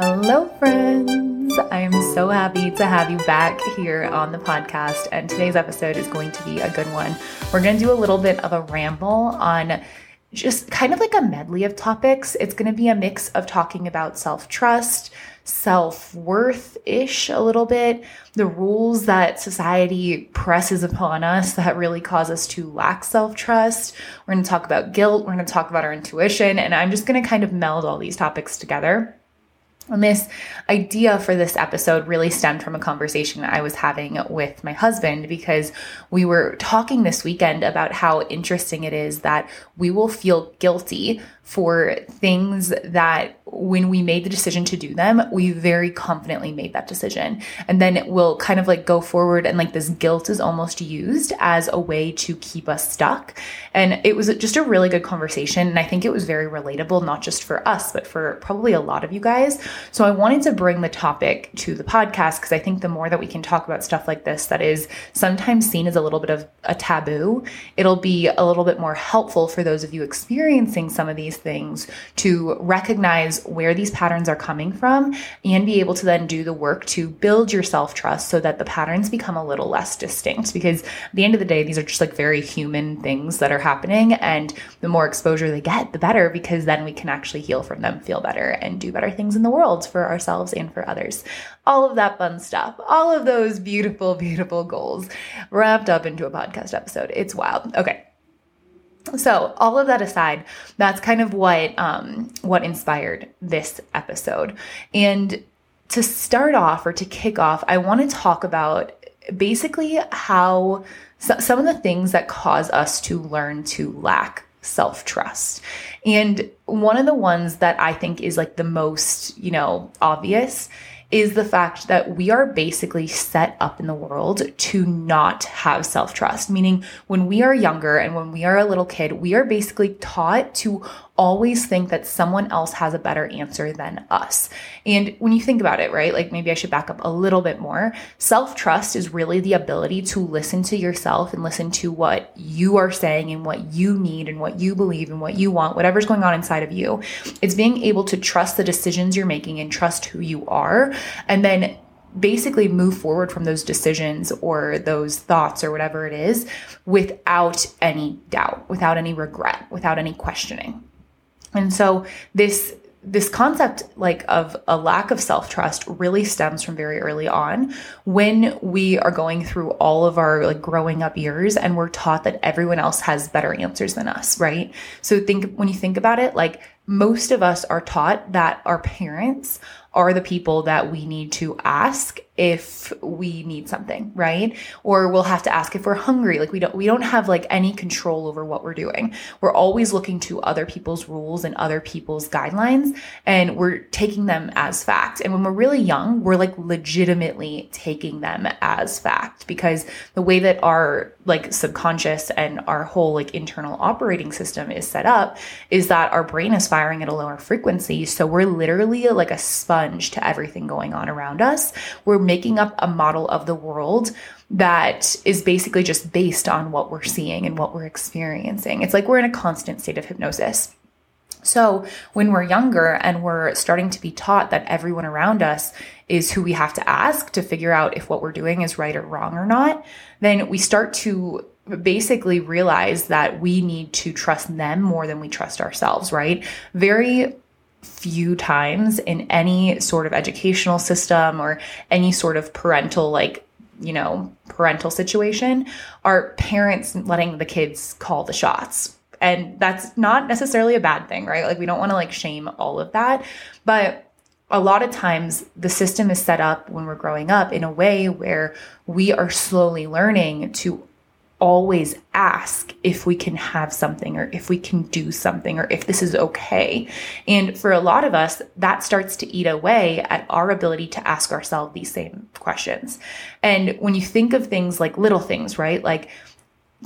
Hello, friends. I am so happy to have you back here on the podcast. And today's episode is going to be a good one. We're going to do a little bit of a ramble on just kind of like a medley of topics. It's going to be a mix of talking about self trust, self worth ish a little bit, the rules that society presses upon us that really cause us to lack self trust. We're going to talk about guilt. We're going to talk about our intuition. And I'm just going to kind of meld all these topics together. And this idea for this episode really stemmed from a conversation that I was having with my husband because we were talking this weekend about how interesting it is that we will feel guilty for things that when we made the decision to do them, we very confidently made that decision. And then we'll kind of like go forward and like this guilt is almost used as a way to keep us stuck. And it was just a really good conversation. And I think it was very relatable, not just for us, but for probably a lot of you guys. So I wanted to bring the topic to the podcast because I think the more that we can talk about stuff like this that is sometimes seen as a little bit of a taboo, it'll be a little bit more helpful for those of you experiencing some of these things to recognize where these patterns are coming from and be able to then do the work to build your self trust so that the patterns become a little less distinct. Because at the end of the day, these are just like very human things that are happening. And the more exposure they get, the better, because then we can actually heal from them, feel better, and do better things in the world for ourselves and for others. All of that fun stuff, all of those beautiful, beautiful goals wrapped up into a podcast episode. It's wild. Okay. So, all of that aside, that's kind of what um, what inspired this episode. And to start off or to kick off, I want to talk about basically how so, some of the things that cause us to learn to lack self trust. And one of the ones that I think is like the most, you know, obvious is the fact that we are basically set up in the world to not have self trust. Meaning, when we are younger and when we are a little kid, we are basically taught to always think that someone else has a better answer than us. And when you think about it, right, like maybe I should back up a little bit more. Self trust is really the ability to listen to yourself and listen to what you are saying and what you need and what you believe and what you want, whatever's going on inside of you. It's being able to trust the decisions you're making and trust who you are. And then basically move forward from those decisions or those thoughts or whatever it is without any doubt, without any regret, without any questioning. And so this this concept like of a lack of self-trust really stems from very early on when we are going through all of our like growing up years and we're taught that everyone else has better answers than us right? So think when you think about it like most of us are taught that our parents are the people that we need to ask if we need something, right? Or we'll have to ask if we're hungry. Like we don't we don't have like any control over what we're doing. We're always looking to other people's rules and other people's guidelines and we're taking them as fact. And when we're really young, we're like legitimately taking them as fact because the way that our like subconscious and our whole like internal operating system is set up is that our brain is firing at a lower frequency. So we're literally like a sponge to everything going on around us. We're making up a model of the world that is basically just based on what we're seeing and what we're experiencing. It's like we're in a constant state of hypnosis. So, when we're younger and we're starting to be taught that everyone around us is who we have to ask to figure out if what we're doing is right or wrong or not, then we start to basically realize that we need to trust them more than we trust ourselves, right? Very few times in any sort of educational system or any sort of parental like you know parental situation are parents letting the kids call the shots. And that's not necessarily a bad thing right? Like we don't want to like shame all of that. But a lot of times the system is set up when we're growing up in a way where we are slowly learning to always ask if we can have something or if we can do something or if this is okay. And for a lot of us, that starts to eat away at our ability to ask ourselves these same questions. And when you think of things like little things, right? Like,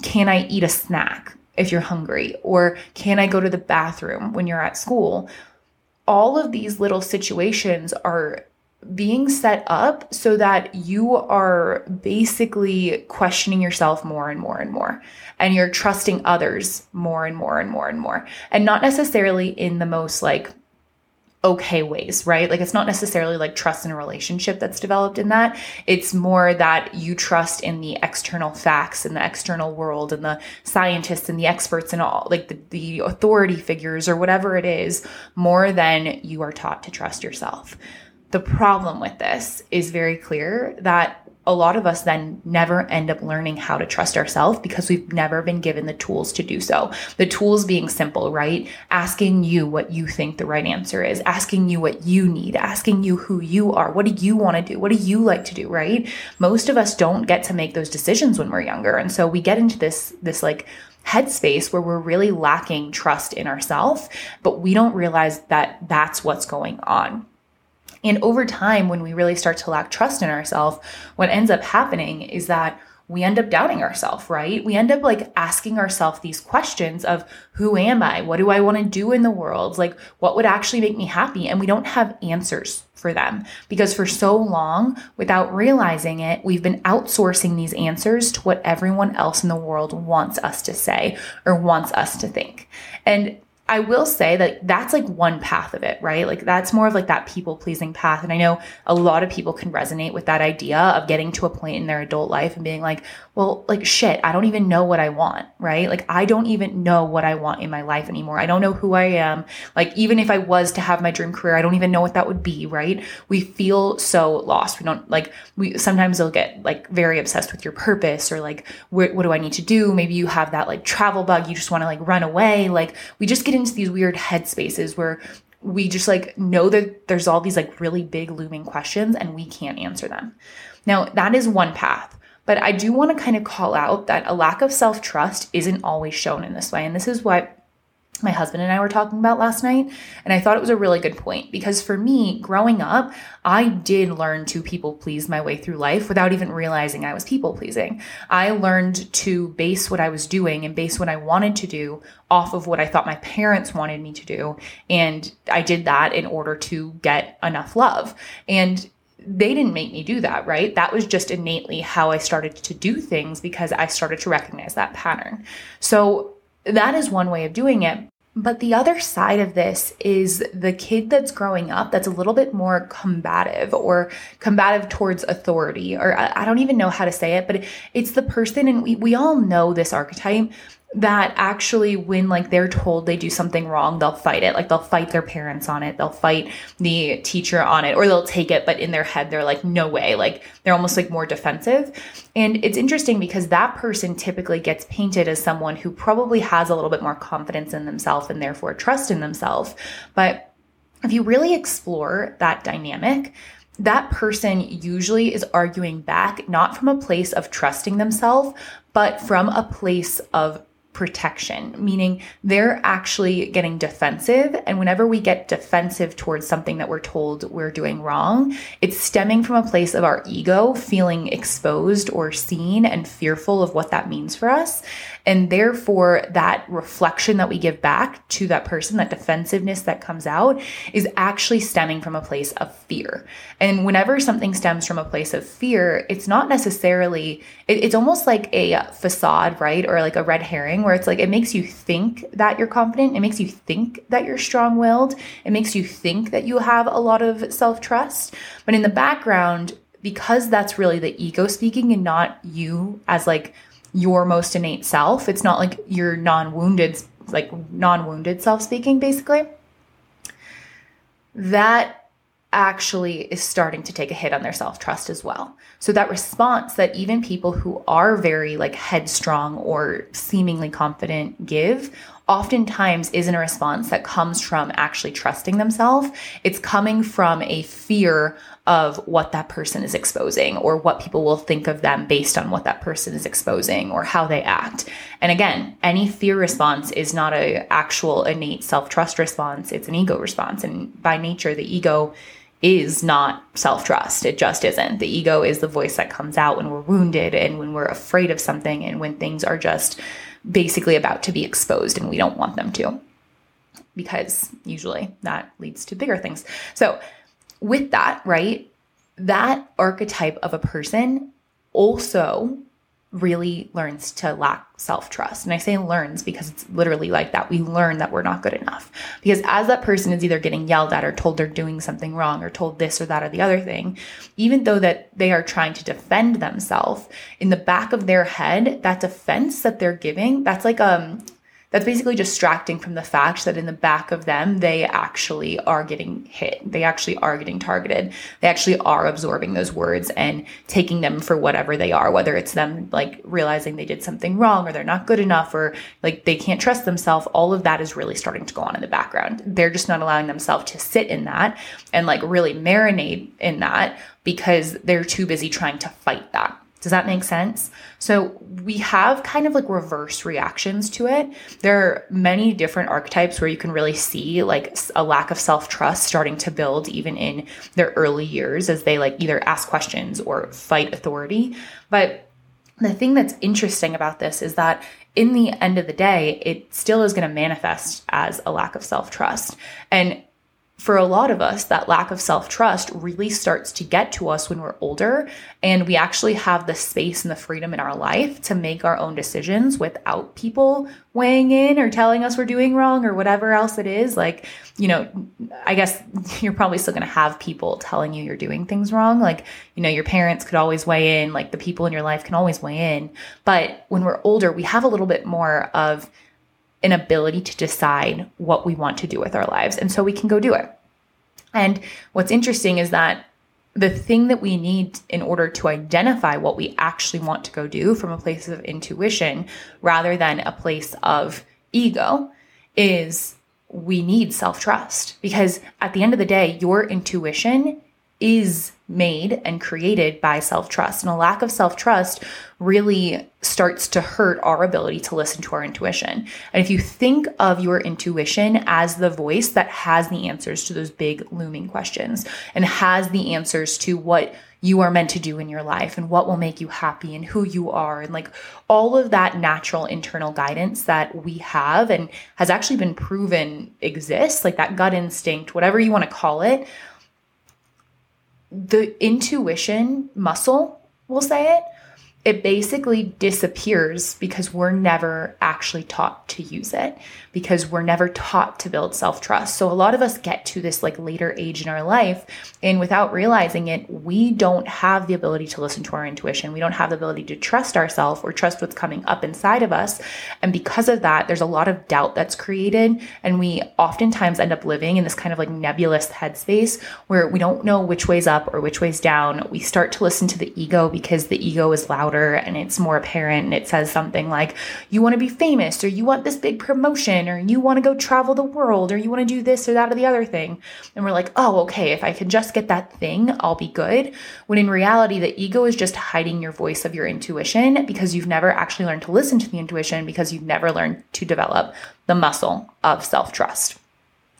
can I eat a snack if you're hungry? Or can I go to the bathroom when you're at school? All of these little situations are being set up so that you are basically questioning yourself more and more and more. And you're trusting others more and more and more and more. And not necessarily in the most like okay ways, right? Like it's not necessarily like trust in a relationship that's developed in that. It's more that you trust in the external facts and the external world and the scientists and the experts and all like the, the authority figures or whatever it is more than you are taught to trust yourself. The problem with this is very clear that a lot of us then never end up learning how to trust ourselves because we've never been given the tools to do so. The tools being simple, right? Asking you what you think the right answer is, asking you what you need, asking you who you are. What do you want to do? What do you like to do, right? Most of us don't get to make those decisions when we're younger. And so we get into this, this like, headspace where we're really lacking trust in ourselves, but we don't realize that that's what's going on. And over time, when we really start to lack trust in ourselves, what ends up happening is that we end up doubting ourselves, right? We end up like asking ourselves these questions of who am I? What do I want to do in the world? Like, what would actually make me happy? And we don't have answers for them because for so long, without realizing it, we've been outsourcing these answers to what everyone else in the world wants us to say or wants us to think. And I will say that that's like one path of it, right? Like that's more of like that people pleasing path. And I know a lot of people can resonate with that idea of getting to a point in their adult life and being like, well, like shit, I don't even know what I want, right? Like I don't even know what I want in my life anymore. I don't know who I am. Like even if I was to have my dream career, I don't even know what that would be, right? We feel so lost. We don't like, we sometimes they'll get like very obsessed with your purpose or like, what, what do I need to do? Maybe you have that like travel bug. You just want to like run away. Like we just get into these weird headspaces where we just like know that there's all these like really big looming questions and we can't answer them. Now, that is one path. But I do want to kind of call out that a lack of self trust isn't always shown in this way. And this is what my husband and I were talking about last night. And I thought it was a really good point because for me, growing up, I did learn to people please my way through life without even realizing I was people pleasing. I learned to base what I was doing and base what I wanted to do off of what I thought my parents wanted me to do. And I did that in order to get enough love. And they didn't make me do that, right? That was just innately how I started to do things because I started to recognize that pattern. So that is one way of doing it. But the other side of this is the kid that's growing up that's a little bit more combative or combative towards authority, or I, don't even know how to say it, but it's the person, and we, we all know this archetype that actually when like they're told they do something wrong they'll fight it. Like they'll fight their parents on it. They'll fight the teacher on it or they'll take it but in their head they're like no way. Like they're almost like more defensive. And it's interesting because that person typically gets painted as someone who probably has a little bit more confidence in themselves and therefore trust in themselves. But if you really explore that dynamic that person usually is arguing back not from a place of trusting themselves, but from a place of protection, meaning they're actually getting defensive. And whenever we get defensive towards something that we're told we're doing wrong, it's stemming from a place of our ego feeling exposed or seen and fearful of what that means for us. And therefore, that reflection that we give back to that person, that defensiveness that comes out, is actually stemming from a place of fear. And whenever something stems from a place of fear, it's not necessarily, it, it's almost like a facade, right? Or like a red herring, where it's like it makes you think that you're confident, it makes you think that you're strong willed, it makes you think that you have a lot of self trust. But in the background, because that's really the ego speaking and not you as like your most innate self. It's not like your non-wounded like non-wounded self speaking basically. That actually is starting to take a hit on their self-trust as well. So that response that even people who are very like headstrong or seemingly confident give oftentimes isn't a response that comes from actually trusting themselves. It's coming from a fear of what that person is exposing or what people will think of them based on what that person is exposing or how they act. And again, any fear response is not a actual innate self-trust response, it's an ego response and by nature the ego is not self trust. It just isn't. The ego is the voice that comes out when we're wounded and when we're afraid of something and when things are just basically about to be exposed and we don't want them to. Because usually that leads to bigger things. So, with that, right, that archetype of a person also really learns to lack self trust. And I say learns because it's literally like that. We learn that we're not good enough. Because as that person is either getting yelled at or told they're doing something wrong or told this or that or the other thing, even though that they are trying to defend themselves, in the back of their head, that defense that they're giving, that's like um that's basically distracting from the fact that in the back of them, they actually are getting hit. They actually are getting targeted. They actually are absorbing those words and taking them for whatever they are, whether it's them like realizing they did something wrong or they're not good enough or like they can't trust themselves. All of that is really starting to go on in the background. They're just not allowing themselves to sit in that and like really marinate in that because they're too busy trying to fight that. Does that make sense? So we have kind of like reverse reactions to it. There are many different archetypes where you can really see like a lack of self trust starting to build even in their early years as they like either ask questions or fight authority. But the thing that's interesting about this is that in the end of the day, it still is going to manifest as a lack of self trust. And for a lot of us, that lack of self trust really starts to get to us when we're older and we actually have the space and the freedom in our life to make our own decisions without people weighing in or telling us we're doing wrong or whatever else it is. Like, you know, I guess you're probably still going to have people telling you you're doing things wrong. Like, you know, your parents could always weigh in, like the people in your life can always weigh in. But when we're older, we have a little bit more of an ability to decide what we want to do with our lives. And so we can go do it. And what's interesting is that the thing that we need in order to identify what we actually want to go do from a place of intuition rather than a place of ego is we need self trust. Because at the end of the day, your intuition is made and created by self trust. And a lack of self trust really starts to hurt our ability to listen to our intuition. And if you think of your intuition as the voice that has the answers to those big looming questions and has the answers to what you are meant to do in your life and what will make you happy and who you are and like all of that natural internal guidance that we have and has actually been proven exists like that gut instinct whatever you want to call it the intuition muscle, we'll say it, it basically disappears because we're never actually taught to use it because we're never taught to build self-trust. So a lot of us get to this like later age in our life and without realizing it, we don't have the ability to listen to our intuition. We don't have the ability to trust ourselves or trust what's coming up inside of us. And because of that, there's a lot of doubt that's created and we oftentimes end up living in this kind of like nebulous headspace where we don't know which way's up or which way's down. We start to listen to the ego because the ego is loud louder and it's more apparent and it says something like, you want to be famous or you want this big promotion or you want to go travel the world or you want to do this or that or the other thing. And we're like, oh, okay, if I can just get that thing, I'll be good. When in reality, the ego is just hiding your voice of your intuition because you've never actually learned to listen to the intuition because you've never learned to develop the muscle of self trust.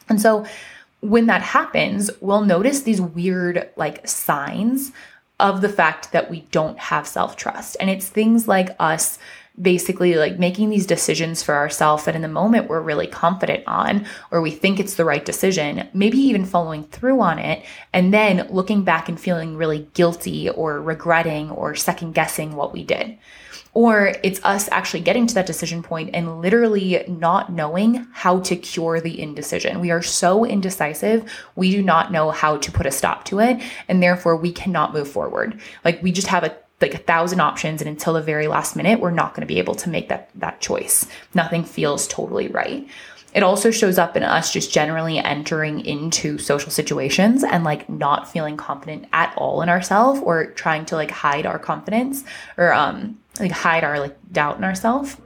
And so, when that happens, we'll notice these weird like signs of the fact that we don't have self trust. And it's things like us basically like making these decisions for ourselves that in the moment we're really confident on or we think it's the right decision, maybe even following through on it, and then looking back and feeling really guilty or regretting or second guessing what we did. Or it's us actually getting to that decision point and literally not knowing how to cure the indecision. We are so indecisive, we do not know how to put a stop to it, and therefore we cannot move forward. Like we just have a like a thousand options and until the very last minute we're not going to be able to make that that choice nothing feels totally right it also shows up in us just generally entering into social situations and like not feeling confident at all in ourselves or trying to like hide our confidence or um like hide our like doubt in ourselves.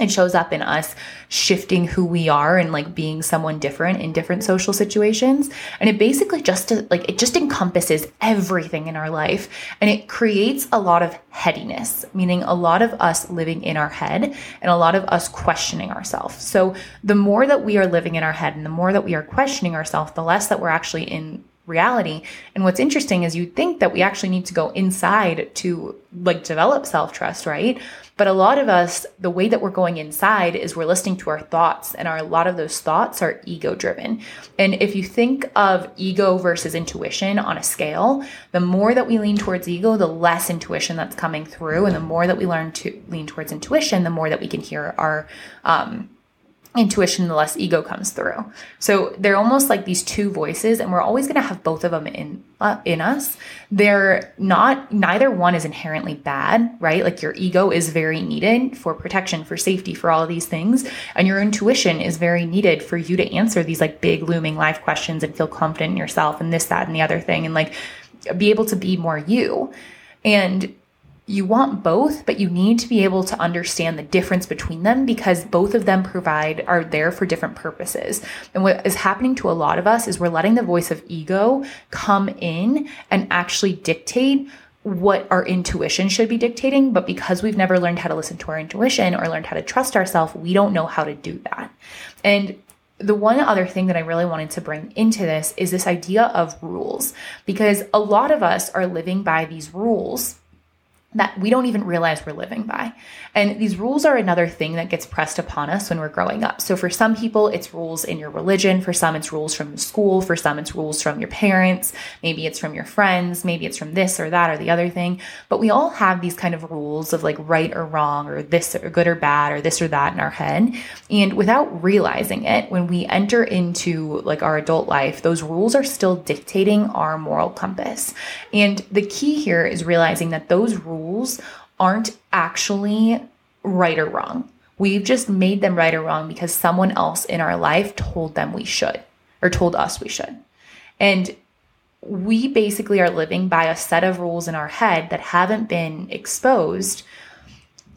It shows up in us shifting who we are and like being someone different in different social situations. And it basically just like it just encompasses everything in our life. And it creates a lot of headiness meaning a lot of us living in our head and a lot of us questioning ourselves. So the more that we are living in our head and the more that we are questioning ourselves the less that we're actually in reality. And what's interesting is you think that we actually need to go inside to like develop self trust, right? But a lot of us, the way that we're going inside is we're listening to our thoughts, and our, a lot of those thoughts are ego driven. And if you think of ego versus intuition on a scale, the more that we lean towards ego, the less intuition that's coming through. And the more that we learn to lean towards intuition, the more that we can hear our, um, intuition, the less ego comes through. So they're almost like these two voices, and we're always going to have both of them in uh, in us. They're not neither one is inherently bad, right? Like your ego is very needed for protection, for safety, for all of these things, and your intuition is very needed for you to answer these like big looming life questions and feel confident in yourself and this, that, and the other thing, and like be able to be more you. And you want both, but you need to be able to understand the difference between them because both of them provide are there for different purposes. And what is happening to a lot of us is we're letting the voice of ego come in and actually dictate what our intuition should be dictating, but because we've never learned how to listen to our intuition or learned how to trust ourselves, we don't know how to do that. And the one other thing that I really wanted to bring into this is this idea of rules, because a lot of us are living by these rules that we don't even realize we're living by. And these rules are another thing that gets pressed upon us when we're growing up. So for some people, it's rules in your religion. For some, it's rules from school. For some, it's rules from your parents. Maybe it's from your friends. Maybe it's from this or that or the other thing. But we all have these kind of rules of like right or wrong or this or good or bad or this or that in our head. And without realizing it, when we enter into like our adult life, those rules are still dictating our moral compass. And the key here is realizing that those rules rules aren't actually right or wrong. We've just made them right or wrong because someone else in our life told them we should or told us we should. And we basically are living by a set of rules in our head that haven't been exposed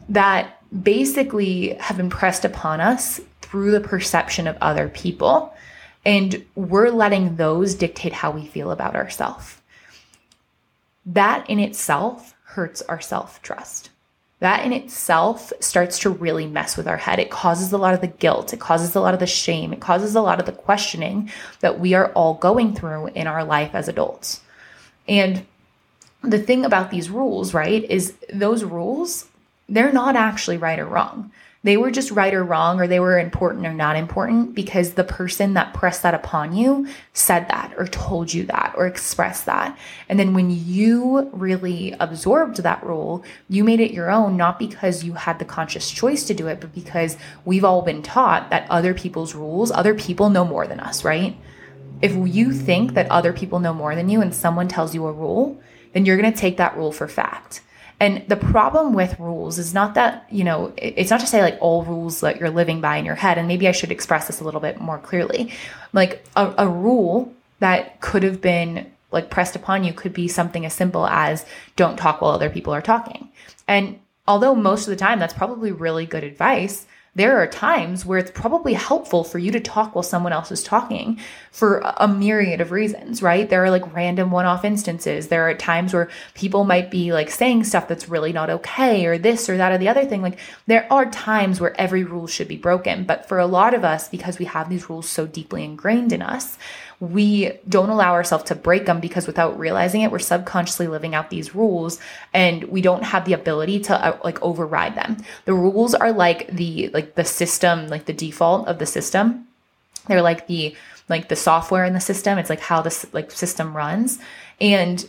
that basically have been pressed upon us through the perception of other people. And we're letting those dictate how we feel about ourselves. That in itself hurts our self trust. That in itself starts to really mess with our head. It causes a lot of the guilt. It causes a lot of the shame. It causes a lot of the questioning that we are all going through in our life as adults. And the thing about these rules, right, is those rules, they're not actually right or wrong they were just right or wrong, or they were important or not important because the person that pressed that upon you said that, or told you that, or expressed that. And then when you really absorbed that rule, you made it your own, not because you had the conscious choice to do it, but because we've all been taught that other people's rules, other people know more than us, right? If you think that other people know more than you and someone tells you a rule, then you're going to take that rule for fact. And the problem with rules is not that, you know, it's not to say like all rules that you're living by in your head. And maybe I should express this a little bit more clearly. Like a, a rule that could have been like pressed upon you could be something as simple as don't talk while other people are talking. And although most of the time that's probably really good advice, there are times where it's probably helpful for you to talk while someone else is talking for a myriad of reasons, right? There are like random one off instances. There are times where people might be like saying stuff that's really not okay or this or that or the other thing. Like there are times where every rule should be broken. But for a lot of us, because we have these rules so deeply ingrained in us, we don't allow ourselves to break them because without realizing it, we're subconsciously living out these rules and we don't have the ability to uh, like override them. The rules are like the like the system, like the default of the system. They're like the like the software in the system. It's like how this like system runs. And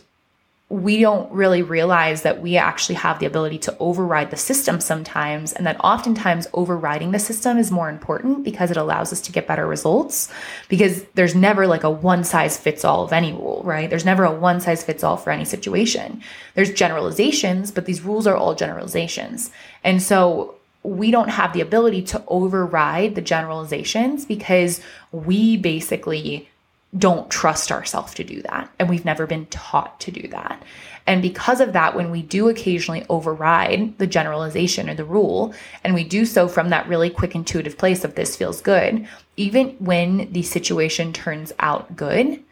we don't really realize that we actually have the ability to override the system sometimes, and that oftentimes overriding the system is more important because it allows us to get better results. Because there's never like a one size fits all of any rule, right? There's never a one size fits all for any situation. There's generalizations, but these rules are all generalizations. And so we don't have the ability to override the generalizations because we basically don't trust ourselves to do that. And we've never been taught to do that. And because of that, when we do occasionally override the generalization or the rule, and we do so from that really quick intuitive place of this feels good, even when the situation turns out good,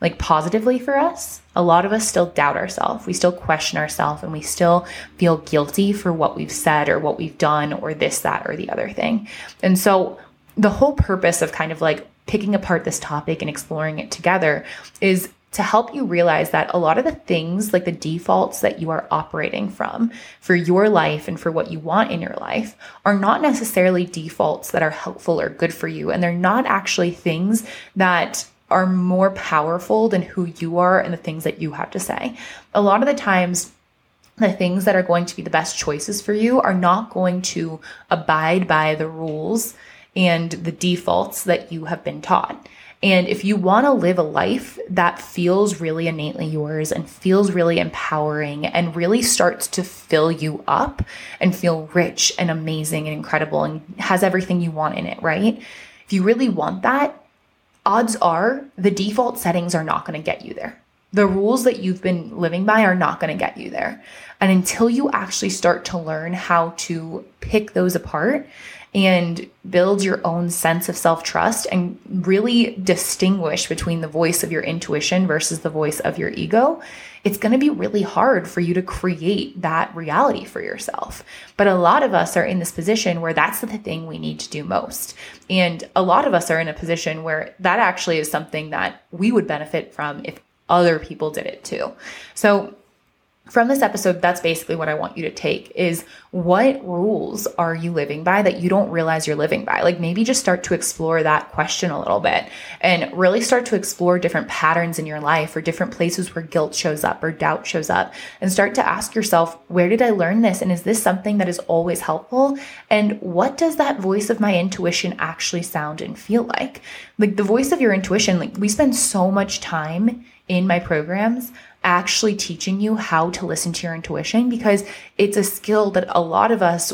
like positively for us, a lot of us still doubt ourselves. We still question ourselves and we still feel guilty for what we've said or what we've done or this, that, or the other thing. And so the whole purpose of kind of like picking apart this topic and exploring it together is to help you realize that a lot of the things, like the defaults that you are operating from for your life and for what you want in your life, are not necessarily defaults that are helpful or good for you. And they're not actually things that are more powerful than who you are and the things that you have to say. A lot of the times, the things that are going to be the best choices for you are not going to abide by the rules and the defaults that you have been taught. And if you want to live a life that feels really innately yours and feels really empowering and really starts to fill you up and feel rich and amazing and incredible and has everything you want in it, right? If you really want that, odds are the default settings are not going to get you there. The rules that you've been living by are not going to get you there. And until you actually start to learn how to pick those apart and build your own sense of self trust and really distinguish between the voice of your intuition versus the voice of your ego, it's going to be really hard for you to create that reality for yourself. But a lot of us are in this position where that's the thing we need to do most. And a lot of us are in a position where that actually is something that we would benefit from if other people did it too. So from this episode, that's basically what I want you to take is what rules are you living by that you don't realize you're living by? Like maybe just start to explore that question a little bit and really start to explore different patterns in your life or different places where guilt shows up or doubt shows up and start to ask yourself, where did I learn this? And is this something that is always helpful? And what does that voice of my intuition actually sound and feel like? Like the voice of your intuition, like we spend so much time in my programs actually teaching you how to listen to your intuition because it's a skill that a lot of us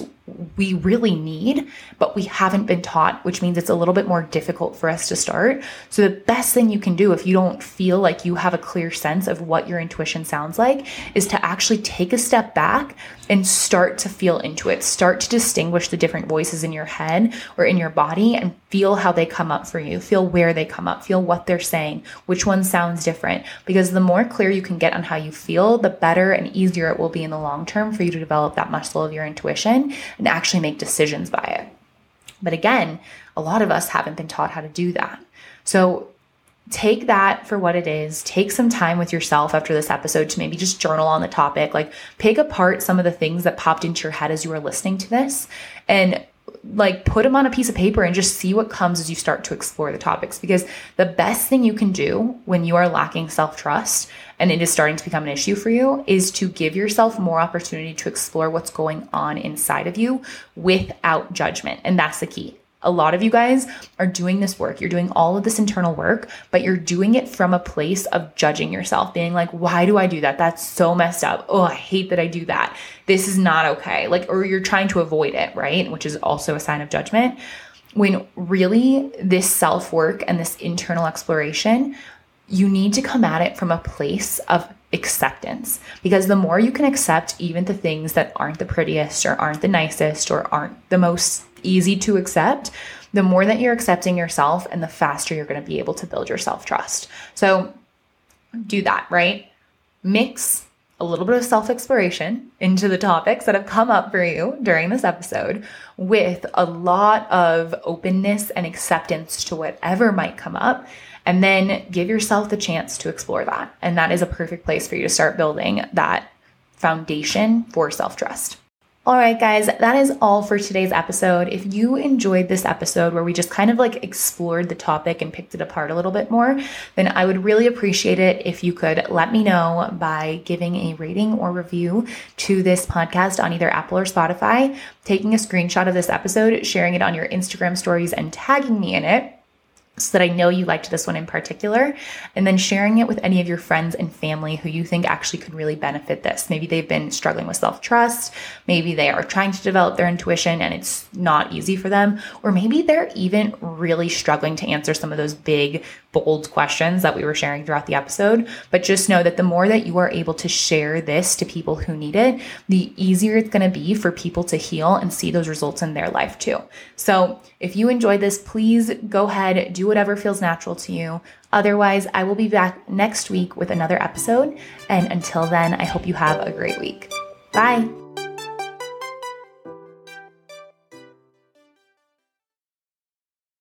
we really need, but we haven't been taught, which means it's a little bit more difficult for us to start. So, the best thing you can do if you don't feel like you have a clear sense of what your intuition sounds like is to actually take a step back and start to feel into it. Start to distinguish the different voices in your head or in your body and feel how they come up for you. Feel where they come up, feel what they're saying, which one sounds different. Because the more clear you can get on how you feel, the better and easier it will be in the long term for you to develop that muscle of your intuition and actually make decisions by it. But again, a lot of us haven't been taught how to do that. So take that for what it is. Take some time with yourself after this episode to maybe just journal on the topic. Like pick apart some of the things that popped into your head as you were listening to this and like put them on a piece of paper and just see what comes as you start to explore the topics. Because the best thing you can do when you are lacking self-trust and it is starting to become an issue for you is to give yourself more opportunity to explore what's going on inside of you without judgment. And that's the key a lot of you guys are doing this work. You're doing all of this internal work, but you're doing it from a place of judging yourself, being like, why do I do that? That's so messed up. Oh, I hate that I do that. This is not okay. Like, or you're trying to avoid it, right? Which is also a sign of judgment. When really this self work and this internal exploration, you need to come at it from a place of acceptance because the more you can accept even the things that aren't the prettiest or aren't the nicest or aren't the most easy to accept, the more that you're accepting yourself and the faster you're going to be able to build your self trust. So do that, right? Mix a little bit of self exploration into the topics that have come up for you during this episode with a lot of openness and acceptance to whatever might come up. And then give yourself the chance to explore that. And that is a perfect place for you to start building that foundation for self trust. All right, guys, that is all for today's episode. If you enjoyed this episode where we just kind of like explored the topic and picked it apart a little bit more, then I would really appreciate it if you could let me know by giving a rating or review to this podcast on either Apple or Spotify, taking a screenshot of this episode, sharing it on your Instagram stories, and tagging me in it so that I know you liked this one in particular, and then sharing it with any of your friends and family who you think actually could really benefit this. Maybe they've been struggling with self trust, maybe they are trying to develop their intuition and it's not easy for them, or maybe they're even really struggling to answer some of those big, bold questions that we were sharing throughout the episode. But just know that the more that you are able to share this to people who need it, the easier it's going to be for people to heal and see those results in their life too. So if you enjoyed this, please go ahead, do whatever feels natural to you. Otherwise, I will be back next week with another episode. And until then, I hope you have a great week. Bye.